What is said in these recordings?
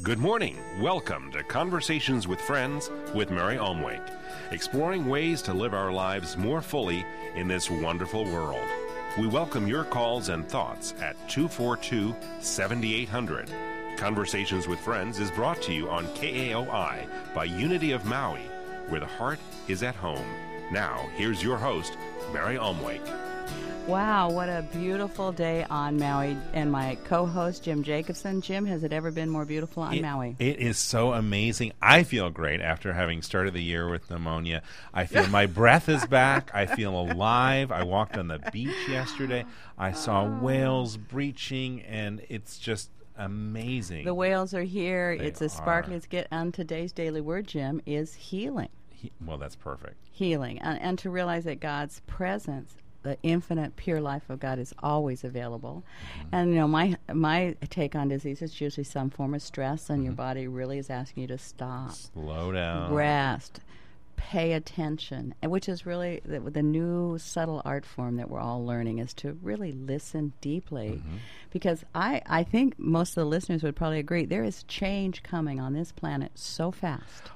Good morning. Welcome to Conversations with Friends with Mary Omwake, exploring ways to live our lives more fully in this wonderful world. We welcome your calls and thoughts at 242 7800. Conversations with Friends is brought to you on KAOI by Unity of Maui, where the heart is at home. Now, here's your host, Mary Omwake. Wow, what a beautiful day on Maui. And my co host, Jim Jacobson. Jim, has it ever been more beautiful on it, Maui? It is so amazing. I feel great after having started the year with pneumonia. I feel my breath is back. I feel alive. I walked on the beach yesterday. I saw whales ah. breaching, and it's just amazing. The whales are here. They it's as sparkly are. as get. on today's daily word, Jim, is healing. He- well, that's perfect. Healing. And, and to realize that God's presence, the infinite, pure life of God, is always available. Mm-hmm. And, you know, my, my take on disease is usually some form of stress, and Mm-hmm. your body really is asking you to stop. Slow down. rest, pay attention, and which is really the, the new subtle art form that we're all learning is to really listen deeply. Because I, I think most of the listeners would probably agree there is change coming on this planet so fast.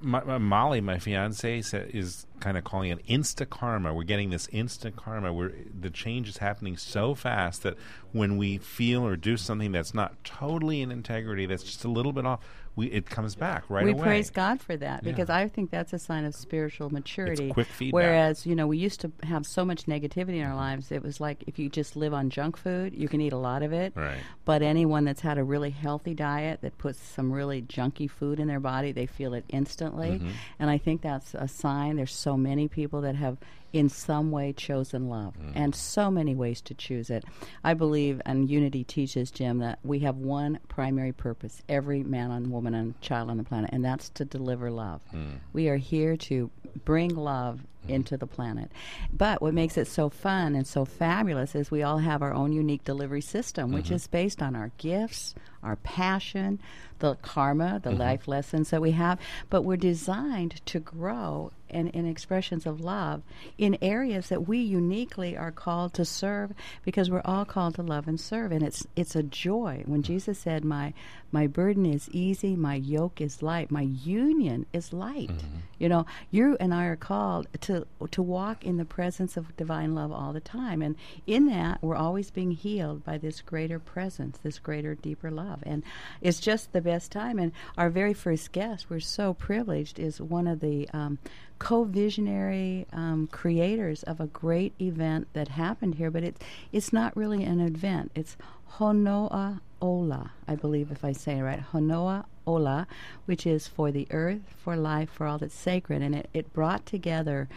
My, my Molly, my fiance, is kind of calling it insta karma. We're getting this instant karma where the change is happening so fast that when we feel or do something that's not totally in integrity, that's just a little bit off, we it comes back right we away. praise God for that because Yeah. I think that's a sign of spiritual maturity. quick feedback. Whereas, you know, we used to have so much negativity in our lives. It was like if you just live on junk food, you can eat a lot of it. Right. But anyone that's had a really healthy diet that puts some really junky food in their body, they feel it instantly. Mm-hmm. And I think that's a sign. There's so many people that have in some way chosen love Mm-hmm. and so many ways to choose it. I believe and Unity teaches Jim that we have one primary purpose, every man and woman and child on the planet, and that's to deliver love. Mm. We are here to bring love. Into the planet. But what makes it so fun and so fabulous is we all have our own unique delivery system, which Mm-hmm. is based on our gifts, our passion, the karma, Mm-hmm. the life lessons that we have. But we're designed to grow in, in expressions of love in areas that we uniquely are called to serve because we're all called to love and serve. And it's it's a joy. When Jesus said, My my burden is easy, my yoke is light, my union is light. You know, you and I are called to to walk in the presence of divine love all the time. And in that we're always being healed by this greater presence, this greater, deeper love. And it's just the best time. And our very first guest, we're so privileged, is one of the um, co-visionary um, creators of a great event that happened here. But it's it's not really an event. It's Honua Ola, I believe, if I say it right. Honua Ola, which is for the earth, for life, for all that's sacred. And it, it brought together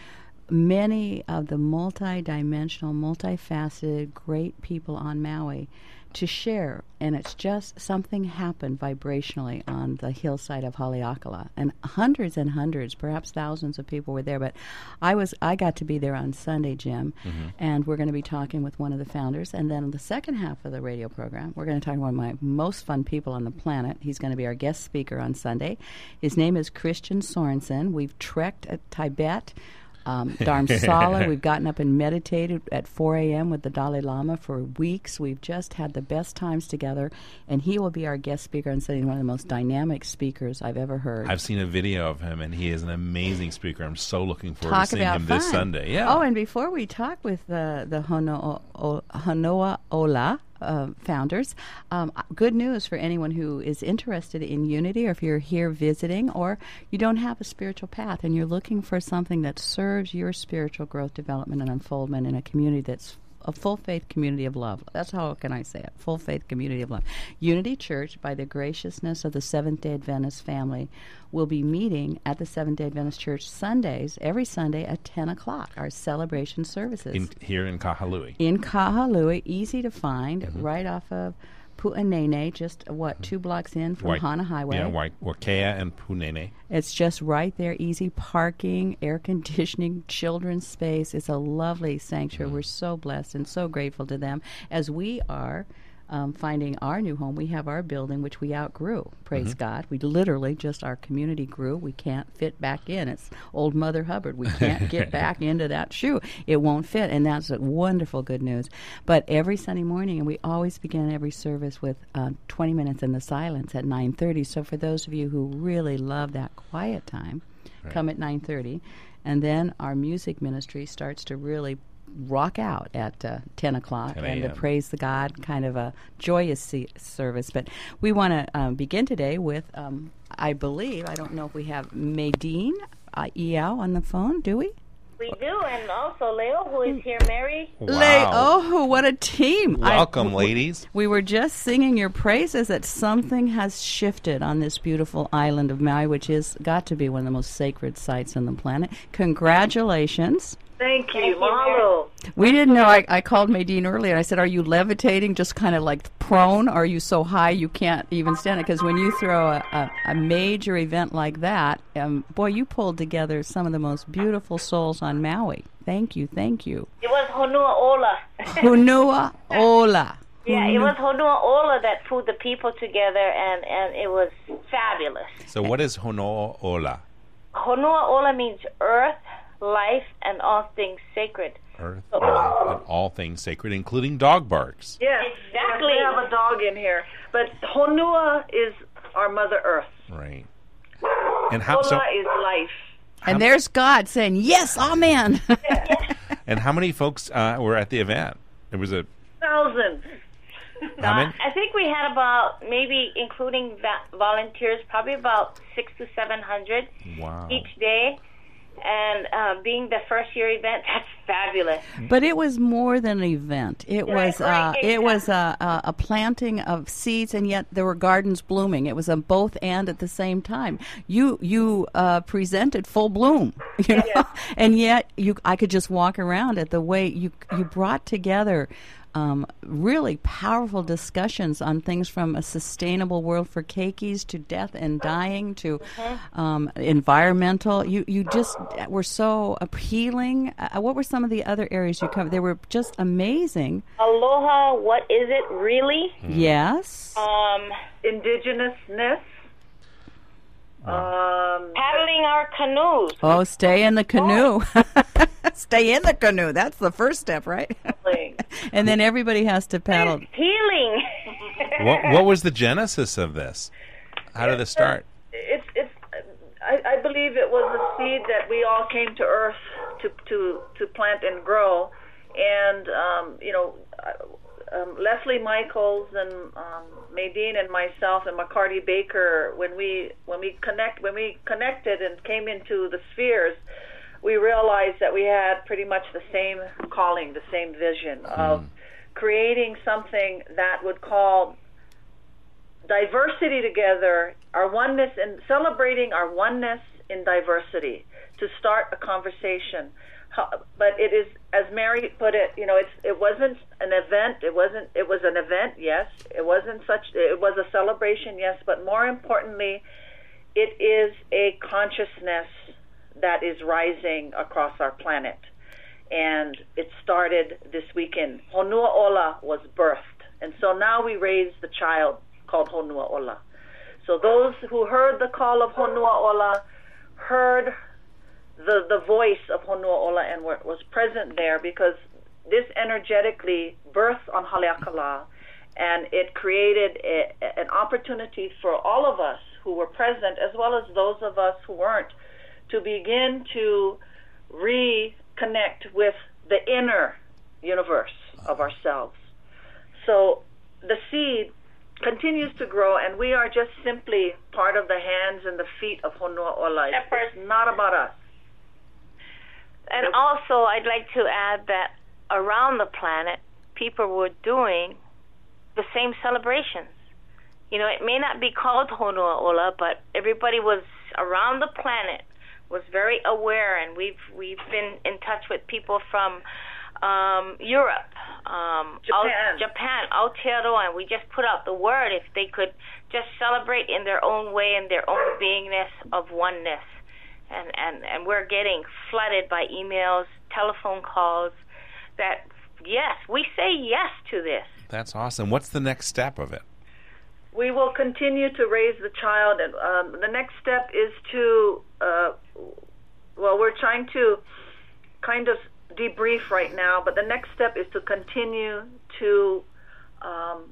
many of the multi-dimensional, multifaceted, great people on Maui to share. And it's just something happened vibrationally on the hillside of Haleakala. And hundreds and hundreds, perhaps thousands of people were there. But I was I got to be there on Sunday, Jim. Mm-hmm. And we're going to be talking with one of the founders. And then the second half of the radio program, we're going to talk to one of my most fun people on the planet. He's going to be our guest speaker on Sunday. His name is Christian Sorensen. We've trekked at Tibet um, Dharamsala. We've gotten up and meditated at 4 a.m. with the Dalai Lama for weeks. We've just had the best times together, and he will be our guest speaker on Sunday. One of the most dynamic speakers I've ever heard. I've seen a video of him, and he is an amazing speaker. I'm so looking forward talk to seeing him fun. this Sunday. Yeah. Oh, and before we talk with the the Hono, o, Honua Ola uh, founders, um, good news for anyone who is interested in unity, or if you're here visiting, or you don't have a spiritual path and you're looking for something that serves your spiritual growth, development, and unfoldment in a community that's a full faith community of love. That's how can I say it? Full faith community of love. Unity Church, by the graciousness of the Seventh day Adventist family, will be meeting at the Seventh day Adventist Church Sundays, every Sunday at 10 o'clock, our celebration services. in, here in Kahului. in Kahului, easy to find, Mm-hmm. right off of Pu'unene, just what, two blocks in from Wai- Hana Highway. Yeah, Wai- Wakea and Punene. It's just right there, easy parking, air conditioning, children's space. It's a lovely sanctuary. Mm. We're so blessed and so grateful to them, as we are um, finding our new home. We have our building, which we outgrew. Praise Mm-hmm. God. We literally just our community grew. We can't fit back in. It's old Mother Hubbard. We can't get back into that shoe. It won't fit, and that's a wonderful good news. But every Sunday morning, and we always begin every service with uh, 20 minutes in the silence at 9:30. So for those of you who really love that quiet time, come at 9:30, and then our music ministry starts to really rock out at uh, 10 o'clock 10 and to praise the God, kind of a joyous se- service. But we want to um, begin today with, um, I believe, I don't know if we have Maydeen uh, EL on the phone, do we? We do, and also Leo, who is here, Mary. Lay, oh, what a team! I- Welcome, w- ladies. We were just singing your praises that something has shifted on this beautiful island of Maui, which is got to be one of the most sacred sites on the planet. Congratulations. Thank you, Thank Mahalo. We didn't know. I, I called Maydeen earlier. and I said, "Are you levitating, just kind of like prone? Or are you so high you can't even stand it?" Because when you throw a, a, a major event like that, um, boy, you pulled together some of the most beautiful souls on Maui. Thank you, thank you. It was Honua Ola. Hunua Ola. yeah, it was Honua Ola that pulled the people together, and, and it was fabulous. So, what is Hono Ola? Honua Ola means earth, life, and all things sacred. Earth, life, and all things sacred, including dog barks. Yes, Exactly. We have a dog in here, but Honua is our Mother Earth. Right. And how Ola so? is life. And there's God saying, "Yes, Amen." And how many folks uh, were at the event? It was a thousand. how many? I think we had about maybe, including va- volunteers, probably about six to seven hundred Wow. each day. And uh, being the first year event, that's fabulous. But it was more than an event. It was uh, right, it was a, a, a planting of seeds, and yet there were gardens blooming. It was a both and at the same time. You you uh, presented full bloom, you know, and yet you I could just walk around at the way you you brought together. Um, really powerful discussions on things from a sustainable world for keikis to death and dying to um, environmental. You you just were so appealing. Uh, what were some of the other areas you covered? They were just amazing. Aloha, what is it really? Yes. Um, Indigenousness. Um, paddling our canoes. Oh, stay in the canoe. stay in the canoe. That's the first step, right? and then everybody has to paddle. Healing. What, what was the genesis of this? How did it start? it's it's. I, I believe it was a seed that we all came to Earth to to to plant and grow, and um, you know, uh, um, Leslie Michaels and um, Maydeen and myself and McCarty Baker when we when we connect when we connected and came into the spheres, we realized that we had pretty much the same calling, the same vision of creating something that would call diversity together, our oneness, and celebrating our oneness in diversity to start a conversation. But it is, as Mary put it, you know, it's it wasn't an event. It wasn't. It was an event, yes. It wasn't such. It was a celebration, yes. But more importantly, it is a consciousness that is rising across our planet, and it started this weekend. Honua Ola was birthed, and so now we raise the child called Honua Ola. So those who heard the call of Honua Ola heard the the voice of Honua Ola and was present there because this energetically birthed on Haleakala, and it created a, an opportunity for all of us who were present, as well as those of us who weren't, to begin to reconnect with the inner universe of ourselves. So the seed continues to grow, and we are just simply part of the hands and the feet of Honua Ola. It's, it's not about us. And also, I'd like to add that around the planet, people were doing the same celebrations. You know, it may not be called Honua Ola, but everybody was around the planet was very aware, and we've we've been in touch with people from um, Europe, um, Japan. Out, Japan, Aotearoa, and we just put out the word if they could just celebrate in their own way in their own beingness of oneness and and and we're getting flooded by emails, telephone calls that yes, we say yes to this. That's awesome. What's the next step of it? We will continue to raise the child, and um, the next step is to, uh, well, we're trying to kind of debrief right now, but the next step is to continue to um,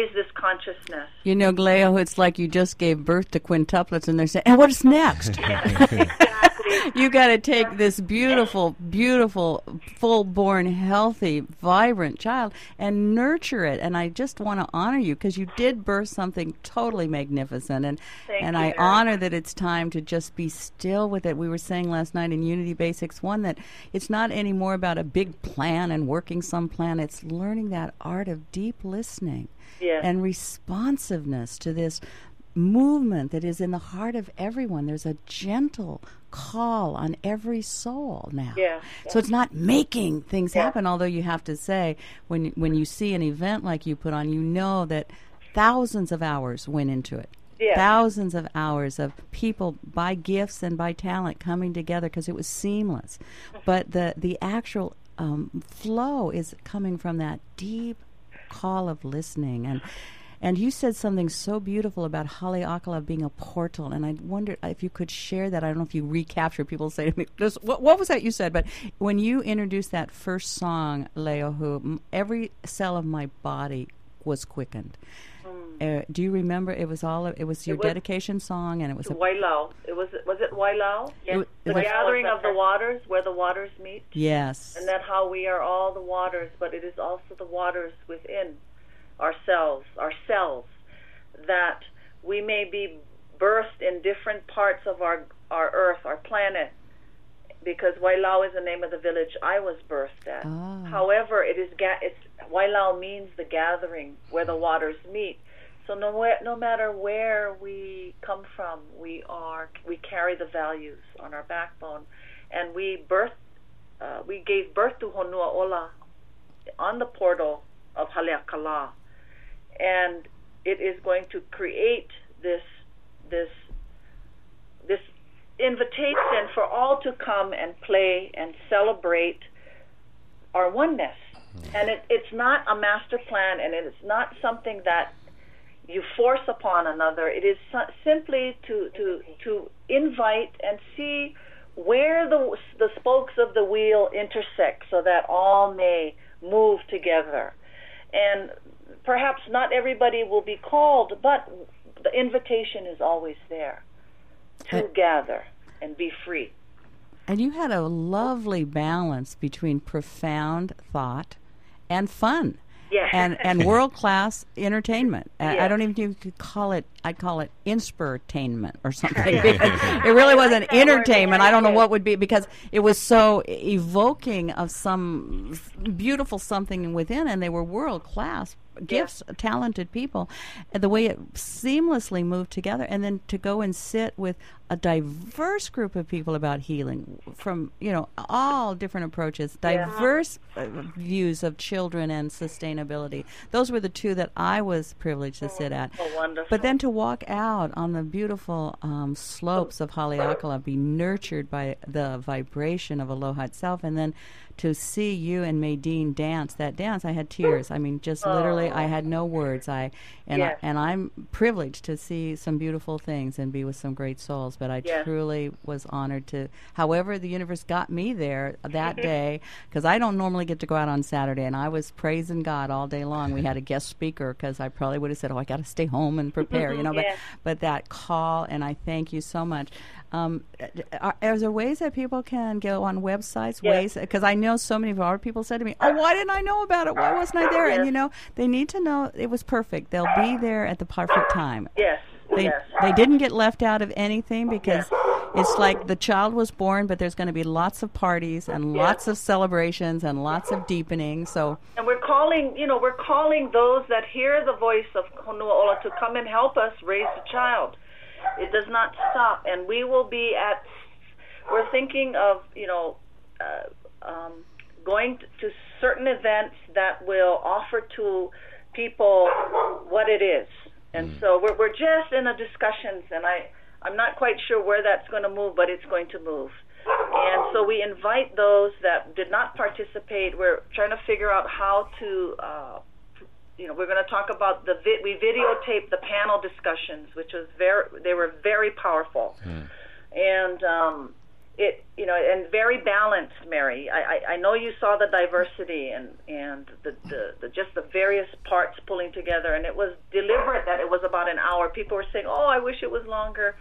raise this consciousness. You know, Gleo, it's like you just gave birth to quintuplets, and they're saying, "And what's next?" you got to take this beautiful, beautiful, full-born, healthy, vibrant child and nurture it. And I just want to honor you because you did birth something totally magnificent, and Thank and you, I honor that it's time to just be still with it. We were saying last night in Unity Basics One that it's not anymore about a big plan and working some plan. It's learning that art of deep listening Yes. and responsiveness to this movement that is in the heart of everyone. There's a gentle call on every soul now. Yeah, So it's not making things Yeah. happen, although you have to say when when you see an event like you put on, you know that thousands of hours went into it. Yeah. Thousands of hours of people by gifts and by talent coming together because it was seamless. But the the actual um, flow is coming from that deep call of listening and and you said something so beautiful about Haleakala being a portal, and I wondered if you could share that. I don't know if you recapture. People say to me, "Just- what, "What was that you said?" But when you introduced that first song, Leiohu, every cell of my body was quickened. Uh, do you remember? It was all. It was your was- dedication song, and it was a Wailau. It was was it Wailau? It wa- The was- gathering of the waters, where the waters meet, yes. and that how we are all the waters, but it is also the waters within ourselves, ourselves, that we may be birthed in different parts of our our earth, our planet, because Wailau is the name of the village I was birthed at. Ah. However, it is ga- it's Wailau means the gathering where the waters meet. So no no matter where we come from, we are we carry the values on our backbone, and we birth uh, we gave birth to Honua Ola on the portal of Haleakala, and it is going to create this this this invitation for all to come and play and celebrate our oneness. And it, it's not a master plan, and it is not something that you force upon another. It is simply to, to, to invite and see where the, the spokes of the wheel intersect so that all may move together. And perhaps not everybody will be called, but the invitation is always there to gather and be free. And you had a lovely balance between profound thought and fun. Yeah. And and world class entertainment. Uh, I don't even think you could call it. I'd call it inspirtainment or something. because it really wasn't word. entertainment. I don't know what would be because it was so evoking of some beautiful something within, and they were world class gifts, talented people. The way it seamlessly moved together, and then to go and sit with a diverse group of people about healing from you know all different approaches, diverse uh, views of children and sustainability. Those were the two that I was privileged to sit at. Oh. But then to walk out on the beautiful um, slopes of Haleakala, be nurtured by the vibration of Aloha itself, and then to see you and Maydeen dance that dance, I had tears. I mean, just literally, I had no words. I and Yes. I, and I'm privileged to see some beautiful things and be with some great souls. But I Yes. truly was honored to. However, the universe got me there that day because I don't normally get to go out on Saturday, and I was praising God all day long. We had a guest speaker because I probably would have said, "Oh, I got to stay home and prepare," you know. But Yes. but that call, and I thank you so much. Um, are, are there ways that people can go on websites? Yes. Ways because I know so many of our people said to me, "Oh, why didn't I know about it? Why wasn't I there?" And you know, they need to know it was perfect. They'll be there at the perfect time. yes, They yes. they didn't get left out of anything because it's like the child was born, but there's going to be lots of parties and lots of celebrations and lots of deepening. So And we're calling, you know, we're calling those that hear the voice of Honua Ola to come and help us raise the child. It does not stop, and we will be at. We're thinking of, you know, uh, um, going to certain events that will offer to people what it is, and so we're we're just in the discussions, and I I'm not quite sure where that's going to move, but it's going to move. And so we invite those that did not participate. We're trying to figure out how to uh, you know, we're going to talk about the vi- we videotaped the panel discussions, which was very they were very powerful, and um, it you know and very balanced, Mary. I, I, I know you saw the diversity and and the, the the just the various parts pulling together, and it was deliberate that it was about an hour. People were saying, "Oh, I wish it was longer,"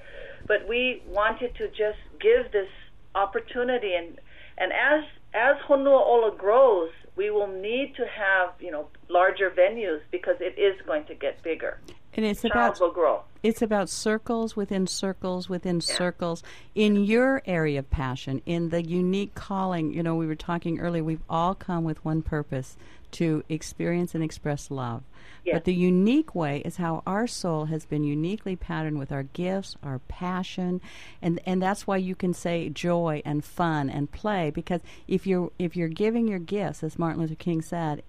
but we wanted to just give this opportunity and and as as Honua Ola grows, we will need to have you know larger venues because it is going to get bigger. And it's Child about will grow. it's about circles within circles within circles in your area of passion, in the unique calling. You know, we were talking earlier, we've all come with one purpose to experience and express love. Yes. But the unique way is how our soul has been uniquely patterned with our gifts, our passion, and and that's why you can say joy and fun and play because if you're if you're giving your gifts, as Martin Luther King said,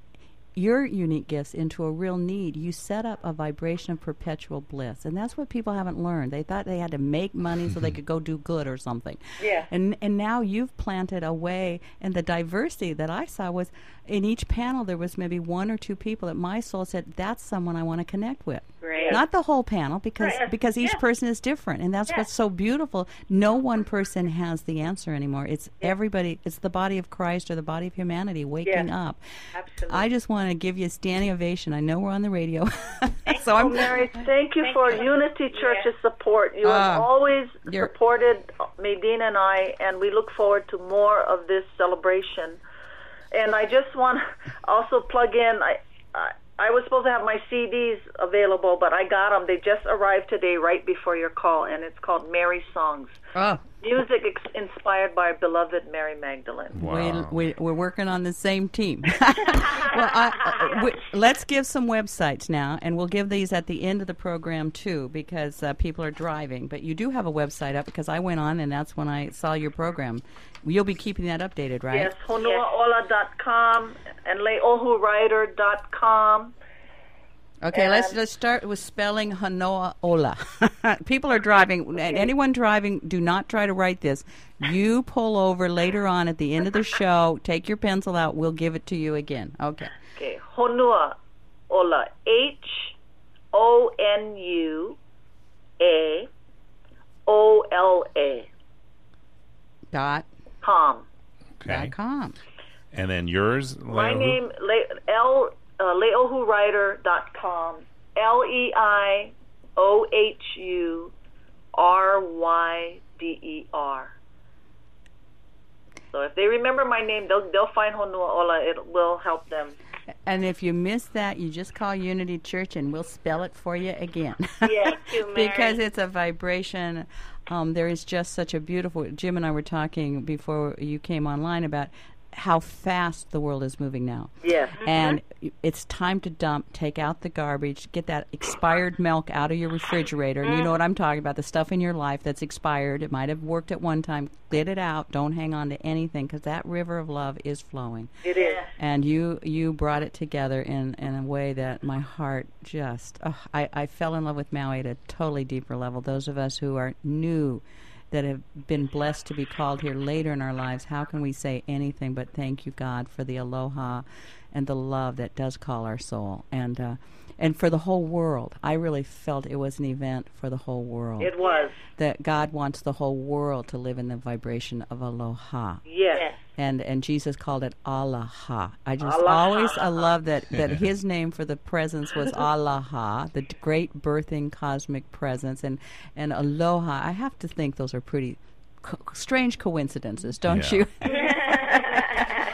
your unique gifts into a real need, you set up a vibration of perpetual bliss. And that's what people haven't learned. They thought they had to make money so they could go do good or something. Yeah. And and now you've planted a way and the diversity that I saw was in each panel there was maybe one or two people that my soul said that's someone I want to connect with. Right. Not the whole panel because Right. because each Yeah. person is different and that's Yeah. what's so beautiful. No one person has the answer anymore. It's everybody it's the body of Christ or the body of humanity waking Yeah. up. Absolutely. I just want to give you a standing ovation. I know we're on the radio, so Oh, I'm. Mary, thank you Thank for you. Unity Church's support. You Ah, have always you're- supported Medina and I, and we look forward to more of this celebration. And I just want to also plug in. I, I I was supposed to have my CDs available, but I got them. They just arrived today, right before your call, and it's called Mary Songs. Oh, Music ex- inspired by our beloved Mary Magdalene. Wow. we, we, we're working on the same team. well, I, uh, we, let's give some websites now, and we'll give these at the end of the program too, because uh, people are driving. But you do have a website up because I went on, and that's when I saw your program. You'll be keeping that updated, right? Yes, honuaola.com and leiohuryder.com. Okay, let's And- let's start with spelling Honua Ola. People are driving. and Anyone driving, do not try to write this. You pull over later on at the end of the show. Take your pencil out. We'll give it to you again. Okay. Okay, Honua Ola. H O N U A O L A. Dot Com. Okay. dot com. And then yours, My Leo, name Le- L uh, leiohuryder.com. L E I O H U R Y D E R. So if they remember my name, they'll they'll find Honua Ola. It will help them. And if you miss that, you just call Unity Church, and we'll spell it for you again. Yes, you, because it's a vibration. Um, there is just such a beautiful. Jim and I were talking before you came online about how fast the world is moving now. Yes. And mm-hmm. it's time to dump, take out the garbage, get that expired milk out of your refrigerator. And you mm. know what I'm talking about the stuff in your life that's expired. It might have worked at one time. Get it out. Don't hang on to anything because that river of love is flowing. It is. And you you brought it together in, in a way that my heart just. Oh, I, I fell in love with Maui at a totally deeper level. Those of us who are new that have been blessed to be called here later in our lives, how can we say anything but thank you, God, for the aloha and the love that does call our soul, and uh, and for the whole world. I really felt it was an event for the whole world. It was. that God wants the whole world to live in the vibration of aloha Yes. And and Jesus called it Allah. I just Aloha. always I love that that His name for the presence was Allah, the great birthing cosmic presence, and and Aloha. I have to think those are pretty co- strange coincidences, don't Yeah. you?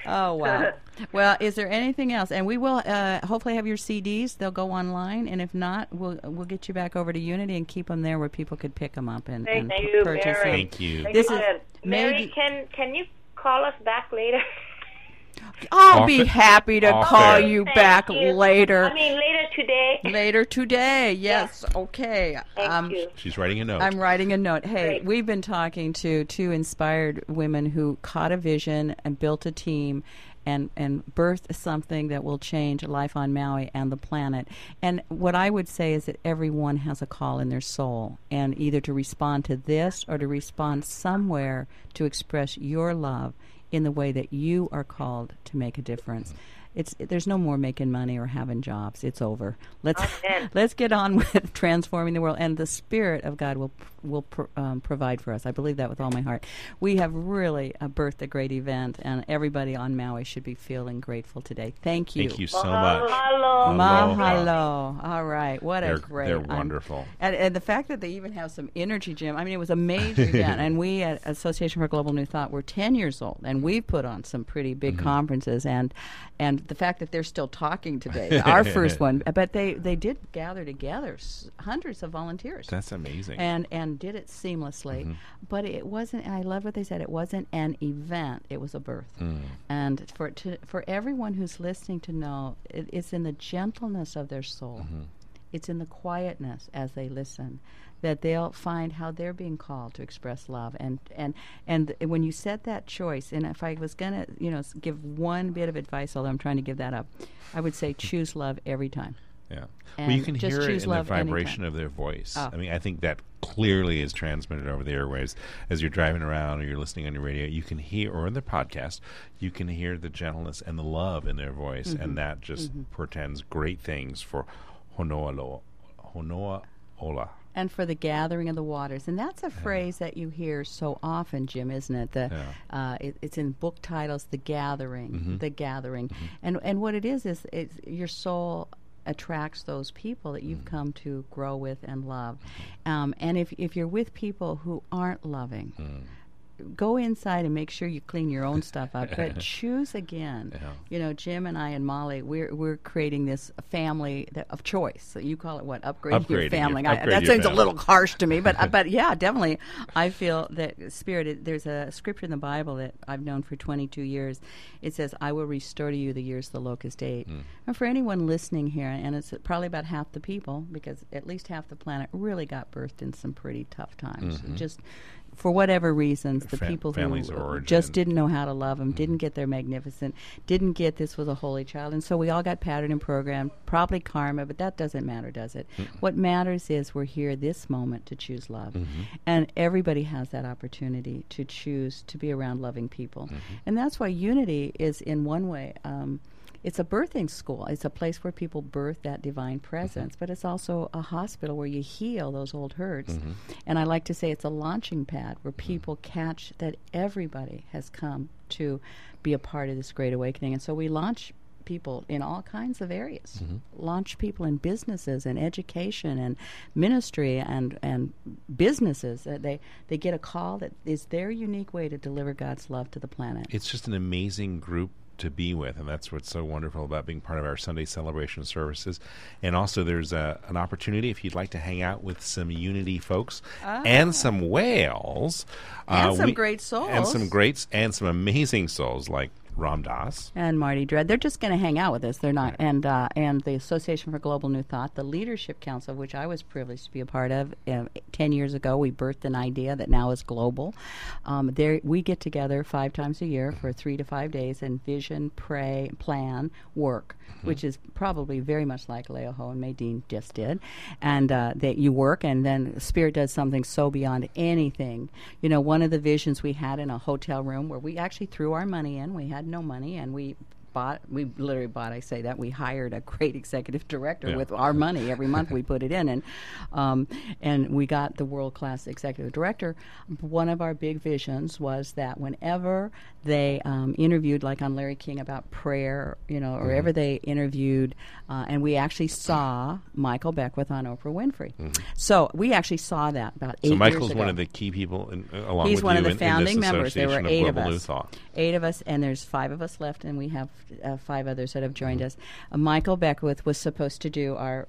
oh wow. Well, is there anything else? And we will uh, hopefully have your CDs. They'll go online, and if not, we'll we'll get you back over to Unity and keep them there where people could pick them up and, Thank and you, purchase Mary. them. Thank you. Thank This you, is Ed. Mary, maybe. can can you call us back later? I'll Off be happy to off call you Thank back you. later. I mean, later today. later today. Yes. Okay. Thank um, you. She's writing a note. I'm writing a note. Hey, Great. we've been talking to two inspired women who caught a vision and built a team and and birthed something that will change life on Maui and the planet. And what I would say is that everyone has a call in their soul and either to respond to this or to respond somewhere to express your love in the way that you are called to make a difference. It's there's no more making money or having jobs. It's over. Let's Amen. let's get on with transforming the world, and the Spirit of God will will pro, um, provide for us. I believe that with all my heart. We have really uh, birthed a great event, and everybody on Maui should be feeling grateful today. Thank you. Thank you so much. Mahalo. Mahalo. All right. What They're- a great. they're wonderful. and, and the fact that they even have some energy, Jim. I mean, it was a major event. And we at Association for Global New Thought were 10 years old. And we've put on some pretty big Mm-hmm. conferences. And and the fact that they're still talking today, our first one, but they, they did gather together s- hundreds of volunteers. That's amazing. and and did it seamlessly. Mm-hmm. But it wasn't. I love what they said. It wasn't an event. It was a birth. Mm. And for to, for everyone who's listening to know, it, it's in the gentleness of their soul. Mm-hmm. It's in the quietness as they listen that they'll find how they're being called to express love. And and and th- when you set that choice, and if I was gonna, you know, give one bit of advice, although I'm trying to give that up, I would say choose love every time. Yeah. Well, you can hear it in the love anytime. vibration of their voice. Oh. I mean, I think that clearly is transmitted over the airwaves as you're driving around or you're listening on your radio. You can hear, or in the podcast, you can hear the gentleness and the love in their voice, Mm-hmm. and that just portends great things for Honoa Lo- Honua Ola. And for the gathering of the waters. And that's a phrase that you hear so often, Jim, isn't it? The uh, it, it's in book titles, "The Gathering," Mm-hmm. "The Gathering," and and what it is is it's your soul attracts those people that Mm. you've come to grow with and love. Um, and if if you're with people who aren't loving. Mm. Go inside and make sure you clean your own stuff up, but choose again. Yeah. You know, Jim and I and Molly, we're we're creating this family that, of choice. So you call it what? Upgrade your Upgrading your- family. I, upgrade that your seems a little harsh to me, but uh, but yeah, definitely. I feel that spirit. it- There's a scripture in the Bible that I've known for 22 years. It says, "I will restore to you the years the locust ate." Hmm. And for anyone listening here, and it's probably about half the people, because at least half the planet really got birthed in some pretty tough times. Just for whatever reasons, the people who families of origin. just didn't know how to love them, didn't get their magnificent, didn't get this was a holy child, and so we all got patterned and programmed. Probably karma, but that doesn't matter, does it? What matters is we're here this moment to choose love, and everybody has that opportunity to choose to be around loving people, and that's why unity is in one way. Um, it's a birthing school. It's a place where people birth that divine mm-hmm. presence, but it's also a hospital where you heal those old hurts. Mm-hmm. And I like to say it's a launching pad where mm-hmm. people catch that everybody has come to be a part of this great awakening. And so we launch people in all kinds of areas. Launch people in businesses and education and ministry and and businesses. Uh, they they get a call that is their unique way to deliver God's love to the planet. It's just an amazing group to be with, and that's what's so wonderful about being part of our Sunday celebration services. And also, there's a, an opportunity if you'd like to hang out with some Unity folks and some whales, Ah. uh, And some great souls, and some greats, and some amazing souls like Ram Dass. and Marty Dredd. They're just going to hang out with us. They're not, and uh, and the Association for Global New Thought, the Leadership Council, which I was privileged to be a part of. Uh, Ten years ago, we birthed an idea that now is global. Um, there, we get together five times a year for three to five days and vision, pray, plan, work, which is probably very much like Leiohu and Maydeen just did, and uh, that you work, and then Spirit does something so beyond anything. You know, one of the visions we had in a hotel room where we actually threw our money in. We had no money, and we bought we literally bought i say that we hired a great executive director Yeah. with our money every month we put it in and um, and we got the world class executive director one of our big visions was that whenever they um, interviewed like on larry king about prayer you know or ever they interviewed uh, and we actually saw michael beckwith on oprah winfrey so we actually saw that about eight So Michael's one of the key people, in, uh, along He's with one you of the in, founding in members. There were eight of of us. Thought. Eight of us, and there's five of us left, and we have uh, five others that have joined us. Uh, Michael Beckwith was supposed to do our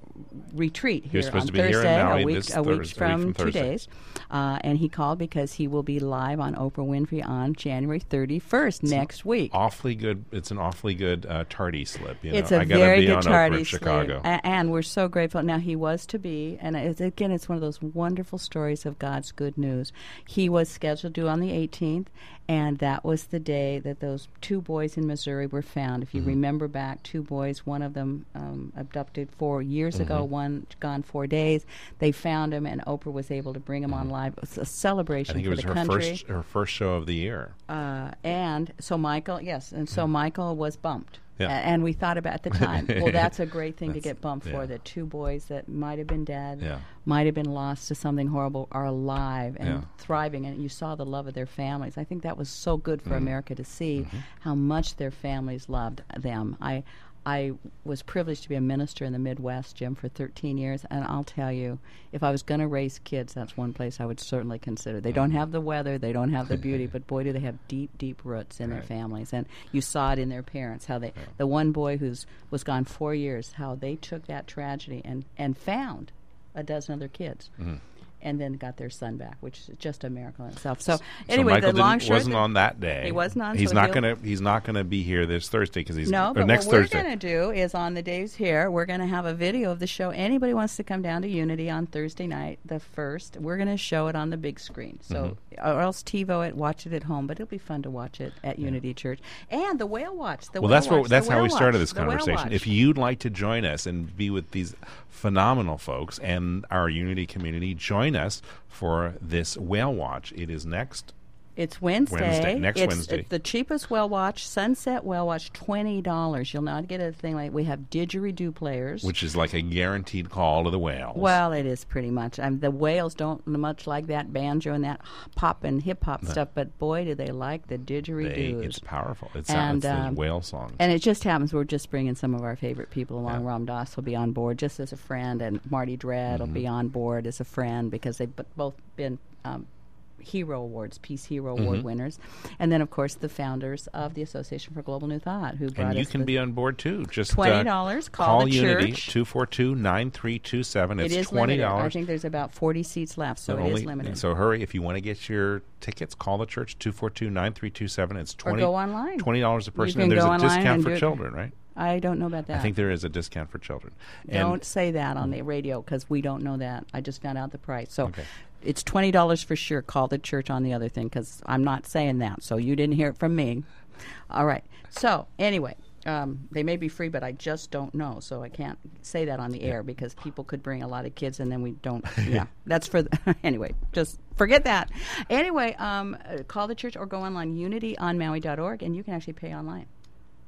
retreat here on be here Thursday, a week, a week a week from, from two days, uh, and he called because he will be live on Oprah Winfrey on January 31st next week. Awfully good. It's an awfully good uh, tardy slip. You know? It's a I very be good tardy Chicago. A- and we're so grateful. Now he was to be, and it's, again, it's one of those wonderful stories of God's good news. He was scheduled to on the 18th, and that was the day that those two boys in Missouri were found. If you remember back, two boys, one of them um, abducted four years ago, one gone four days. They found him, and Oprah was able to bring him on live. It was a celebration I think it was her country. first her first show of the year. Uh, and so Michael, yes, and so Michael was bumped. Yeah. A- And we thought about at the time, well, that's a great thing to get bumped yeah. for. That two boys that might have been dead, Yeah. might have been lost to something horrible, are alive and Yeah. thriving, and you saw the love of their families. I think that was so good Mm-hmm. for America to see how much their families loved them. I. I was privileged to be a minister in the Midwest, Jim, for 13 years, and I'll tell you, if I was going to raise kids, that's one place I would certainly consider. They don't have the weather, they don't have the beauty, but boy, do they have deep, deep roots in their families, and you saw it in their parents. How they, the one boy who's was gone four years, how they took that tragedy and and found a dozen other kids. Mm-hmm. And then got their son back, which is just a miracle in itself. So, So anyway, Michael the long short wasn't on that day. He wasn't He's so not gonna. He's not gonna be here this Thursday because he's No, but next what we're going to do is on the days here, we're going to have a video of the show. Anybody wants to come down to Unity on Thursday night, the first, we're going to show it on the big screen. So, Mm-hmm. or else TiVo it, watch it at home. But it'll be fun to watch it at Unity Church and the Whale Watch. The well, Whale that's Watch, what. That's how we started Watch, this conversation. If you'd like to join us and be with these phenomenal folks and our Unity community, join us for this whale watch. It is next. It's Wednesday. Wednesday, next it's, Wednesday. It's the cheapest whale watch, Sunset Whale Watch, twenty dollars. You'll not get a thing like we have didgeridoo players. Which is like a guaranteed call to the whales. Well, it is pretty much. Um, the whales don't much like that banjo and that pop and hip hop stuff, but boy, do they like the didgeridoo. it's powerful. It's, And, the um, whale song. and it just happens we're just bringing some of our favorite people along. Yeah. Ram Dass will be on board just as a friend, and Marty Dredd will Mm-hmm. be on board as a friend because they've b- both been um, Hero Awards, Peace Hero Award Mm-hmm. winners, and then of course the founders of the Association for Global New Thought, who brought and you can be on board too. Just uh, $20, call the Unity church. 242-9327. It It's twenty dollars. I think there's about 40 seats left, so it is limited. So hurry if you want to get your tickets. Call the church 242-9327. It's Or go online. Twenty dollars a person, and there's a discount for children, right? I don't know about that. I think there is a discount for children. And Don't say that on the radio because we don't know that. I just found out the price. So Okay. It's twenty dollars for sure. Call the church on the other thing because I'm not saying that. So you didn't hear it from me. All right. So anyway, um, they may be free, but I just don't know. So I can't say that on the air because people could bring a lot of kids and then we don't. Yeah, that's for the, anyway. Just forget that. Anyway, um, call the church or go online unityonmaui.org and you can actually pay online.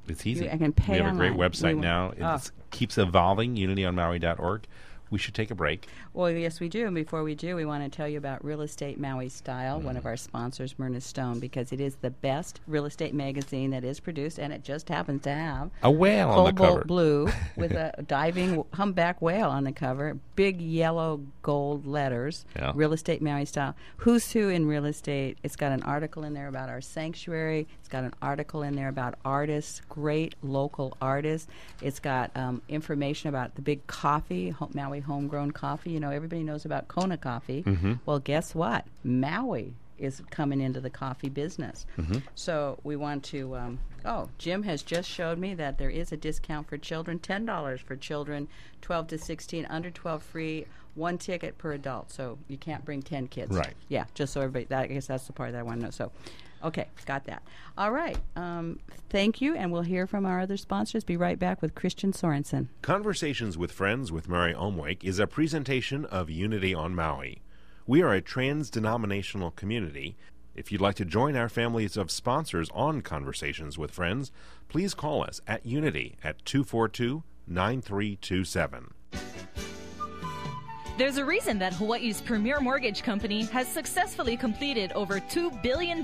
It's easy. I can pay we have a great website We- now. It Oh. keeps evolving. UnityOnMaui.org. We should take a break. Well, yes, we do. And before we do, we want to tell you about Real Estate Maui Style, one of our sponsors, Myrna Stone, because it is the best real estate magazine that is produced, and it just happens to have A whale on the cover. blue with a diving humpback whale on the cover, big yellow gold letters, Yeah. Real Estate Maui Style. Who's who in real estate? It's got an article in there about our sanctuary. It's got an article in there about artists, great local artists. It's got um, information about the big coffee, Maui homegrown coffee. You know, everybody knows about Kona coffee. Mm-hmm. Well, guess what? Maui is coming into the coffee business. Mm-hmm. So we want to. Um, oh, Jim has just showed me that there is a discount for children ten dollars for children 12 to 16, under 12 free, one ticket per adult. So you can't bring 10 kids. Right. Yeah, just so everybody, that, I guess that's the part that I want to know. So, okay, got that. All right. Um, thank you, and we'll hear from our other sponsors. Be right back with Christian Sorensen. Conversations with Friends with Mary Omwake is a presentation of Unity on Maui. We are a trans denominational community. If you'd like to join our families of sponsors on Conversations with Friends, please call us at Unity at 242 9327. There's a reason that Hawaii's premier mortgage company has successfully completed over $2 billion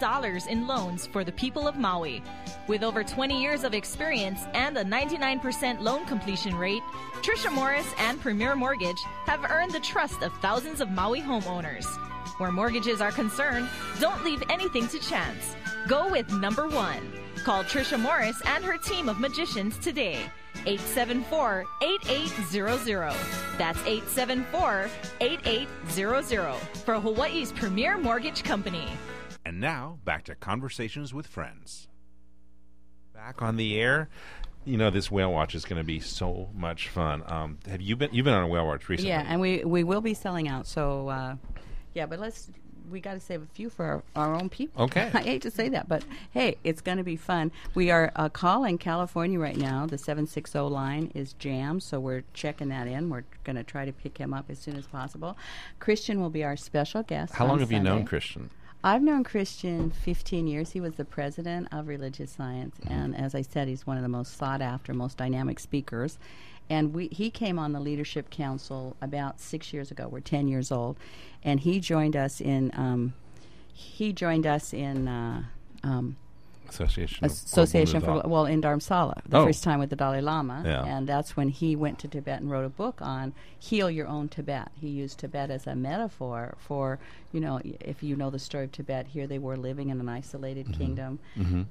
in loans for the people of Maui. With over 20 years of experience and a 99% loan completion rate, Trisha Morris and Premier Mortgage have earned the trust of thousands of Maui homeowners. Where mortgages are concerned, don't leave anything to chance. Go with number one. Call Trisha Morris and her team of magicians today. 874 8800. That's 874 8800 for Hawaii's premier mortgage company. And now, back to Conversations with Friends. Back on the air. You know, this whale watch is going to be so much fun. Um, have you been? You've been on a whale watch recently. Yeah, and we, we will be selling out. So, uh, yeah, but let's. We got to save a few for our, our own people. Okay. I hate to say that, but hey, it's going to be fun. We are uh, calling California right now. The 760 line is jammed, so we're checking that in. We're going to try to pick him up as soon as possible. Christian will be our special guest. How long have you known Christian? I've known Christian 15 years. He was the president of Religious Science, Mm-hmm. and as I said, he's one of the most sought after, most dynamic speakers. And we, he came on the Leadership Council about six years ago. We're 10 years old, and he joined us in. Um, he joined us in. Uh, um, Association. Association for well in Dharamsala the Oh. first time with the Dalai Lama, Yeah. and that's when he went to Tibet and wrote a book on heal your own Tibet. He used Tibet as a metaphor for you know if you know the story of Tibet, here they were living in an isolated Mm-hmm. kingdom,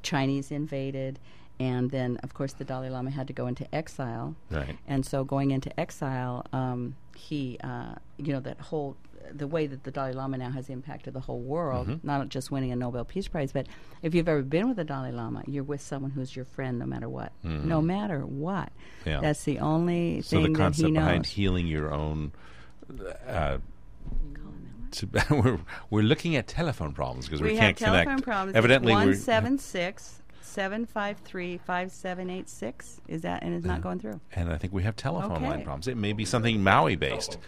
Chinese invaded, and then of course the Dalai Lama had to go into exile, Right. and so going into exile, um, he uh, you know that whole the way that the Dalai Lama now has impacted the whole world, Mm-hmm. not just winning a Nobel Peace Prize, but if you've ever been with the Dalai Lama, you're with someone who's your friend no matter what. No matter what. Mm-hmm. Yeah. That's the only thing. So the thing that he concept knows. behind healing your own. Uh, to, we're, we're looking at telephone problems because we, we can't have telephone connect. problems. Evidently, 176 753 5786. Is that, and it's not going through. and I think we have telephone line problems. It may be something Maui based.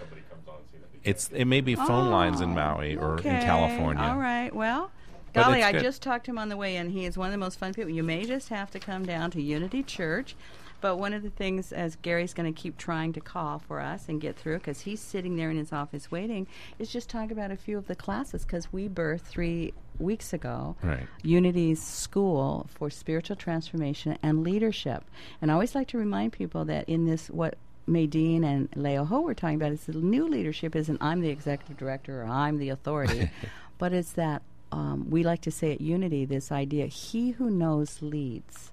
It's it may be phone oh, lines in Maui or in Oh, Okay, California. All right. Well, But golly, it's I good. just talked to him on the way in. He is one of the most fun people. You may just have to come down to Unity Church. But one of the things, as Gary's going to keep trying to call for us and get through, because he's sitting there in his office waiting, is just talk about a few of the classes. Because we birth three weeks ago Right. Unity's School for Spiritual Transformation and Leadership. And I always like to remind people that in this, what Maydeen and Leiohu were talking about is the new leadership isn't I'm the executive director or I'm the authority, but it's that um, we like to say at Unity this idea he who knows leads.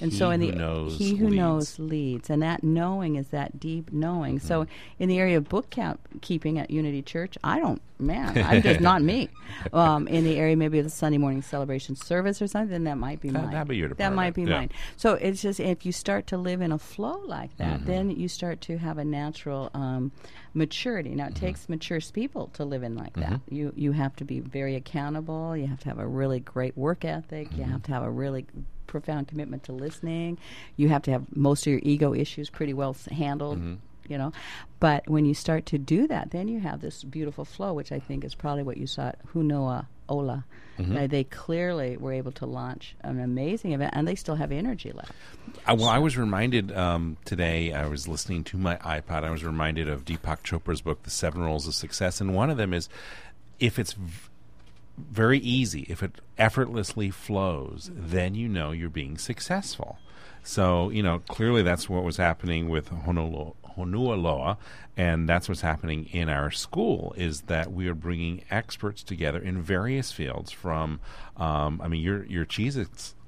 And so He in who the knows he who leads. knows leads, and that knowing is that deep knowing. So in the area of book count keeping at Unity Church, I don't man, I'm just not me. Um, in the area maybe of the Sunday morning celebration service or something, then that might be That- mine. that'd be your That might be yeah. mine. So it's just if you start to live in a flow like that, Mm-hmm. then you start to have a natural um, maturity. Now it Mm-hmm. takes mature people to live in like that. You you have to be very accountable. You have to have a really great work ethic. You Mm-hmm. have to have a really profound commitment to listening. You have to have most of your ego issues pretty well handled. Mm-hmm. You know, but when you start to do that, then you have this beautiful flow, which I think is probably what you saw at Honua Ola. Mm-hmm. Uh, they clearly were able to launch an amazing event, and they still have energy left. I, well, I was reminded um, today. I was listening to my iPod. I was reminded of Deepak Chopra's book, The Seven Rules of Success, and one of them is if it's v- very easy, if it effortlessly flows, then you know you're being successful. So you know clearly that's what was happening with Honolo- Honua Ola, and that's what's happening in our school. Is that we are bringing experts together in various fields. From, um, I mean, your your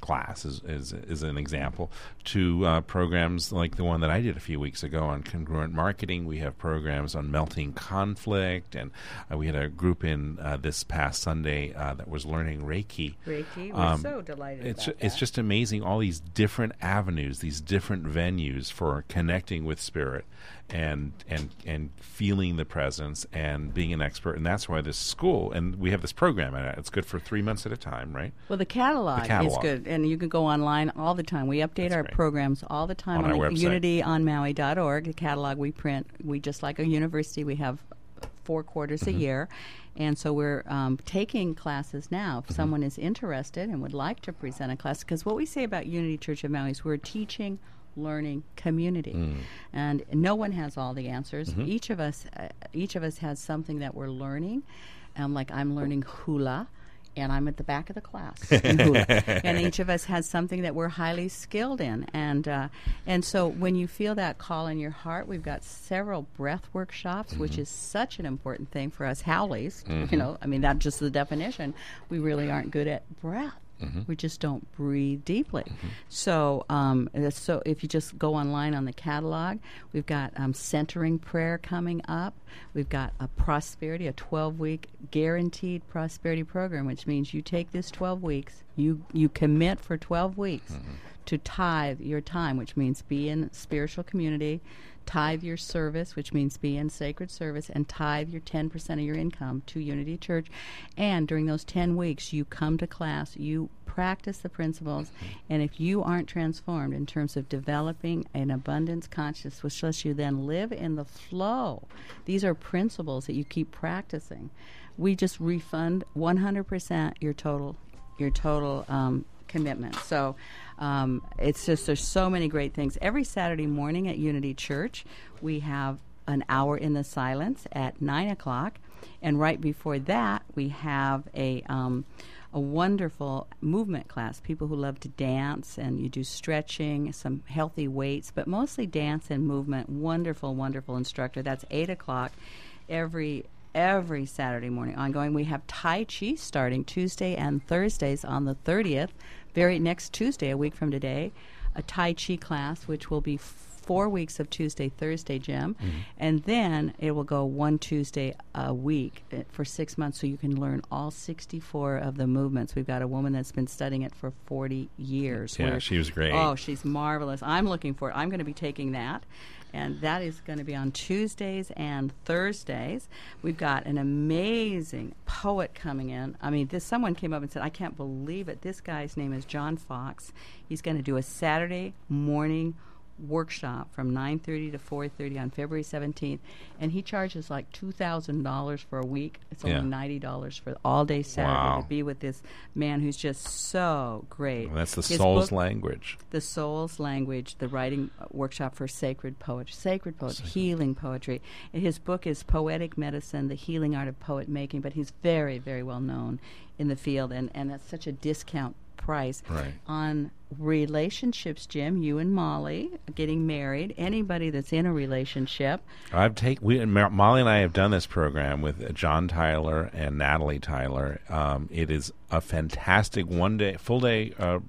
class is, is is an example to uh, programs like the one that I did a few weeks ago on congruent marketing. We have programs on melting conflict, and uh, we had a group in uh, this past Sunday uh, that was learning Reiki. Reiki, we're Um, so delighted It's it's just amazing all these different avenues, these different venues for connecting with spirit and and and feeling the presence and being an expert. And that's why this school and we have this program. And it's good for three months at a time, right? Well, the catalog, The catalog. is good, and you can go online all the time. We update That's our great. programs all the time On on, our website. unityonmaui.org. The catalog we print, we just like a university, we have four quarters Mm-hmm. a year, and so we're um, taking classes now. Mm-hmm. If someone is interested and would like to present a class, because what we say about Unity Church of Maui is we're teaching. Learning community, Mm. and no one has all the answers. Mm-hmm. Each of us, uh, each of us has something that we're learning. Um, like I'm learning hula, and I'm at the back of the class in hula. and each of us has something that we're highly skilled in. And uh, and so when you feel that call in your heart, we've got several breath workshops, which is such an important thing for us haoles. You know, I mean that's just the definition. We really aren't good at breath. We just don't breathe deeply. So, um, so if you just go online on the catalog, we've got um, centering prayer coming up. We've got a prosperity, a 12 week guaranteed prosperity program, which means you take this 12 weeks, you you commit for 12 weeks to tithe your time, which means be in spiritual community, tithe your service, which means be in sacred service, and tithe your 10% of your income to Unity Church. And during those 10 weeks, you come to class, you practice the principles, and if you aren't transformed in terms of developing an abundance consciousness, which lets you then live in the flow, these are principles that you keep practicing. We just refund 100% your total your total um, commitment. So um, it's just there's so many great things. Every Saturday morning at Unity Church, we have an hour in the silence at nine o'clock, and right before that, we have a um, a wonderful movement class. People who love to dance, and you do stretching, some healthy weights, but mostly dance and movement. Wonderful, wonderful instructor. That's eight o'clock every every Saturday morning ongoing. We have Tai Chi starting Tuesday and Thursdays on the 30th, very next Tuesday, a week from today, a Tai Chi class, which will be four weeks of Tuesday, Thursday, Jim, mm-hmm. and then it will go one Tuesday a week uh, for six months so you can learn all 64 of the movements. We've got a woman that's been studying it for 40 years. Yeah, she was great. Oh, she's marvelous. I'm looking for it. I'm going to be taking that and that is going to be on Tuesdays and Thursdays. We've got an amazing poet coming in. I mean, this someone came up and said, "I can't believe it. This guy's name is John Fox. He's going to do a Saturday morning workshop from 9:30 to 4:30 on February 17th, and he charges like two thousand dollars for a week. It's only ninety dollars for all day Saturday wow. to be with this man who's just so great. Well, that's the His soul's book, language. The soul's language, the writing uh, workshop for sacred poetry, sacred poetry, healing poetry. And his book is Poetic Medicine: The Healing Art of Poet Making. But he's very, very well known in the field, and and that's such a discount price right. on relationships, Jim. You and Molly getting married. Anybody that's in a relationship. I've taken we Molly and I have done this program with John Tyler and Natalie Tyler. Um, it is a fantastic one day, full day uh,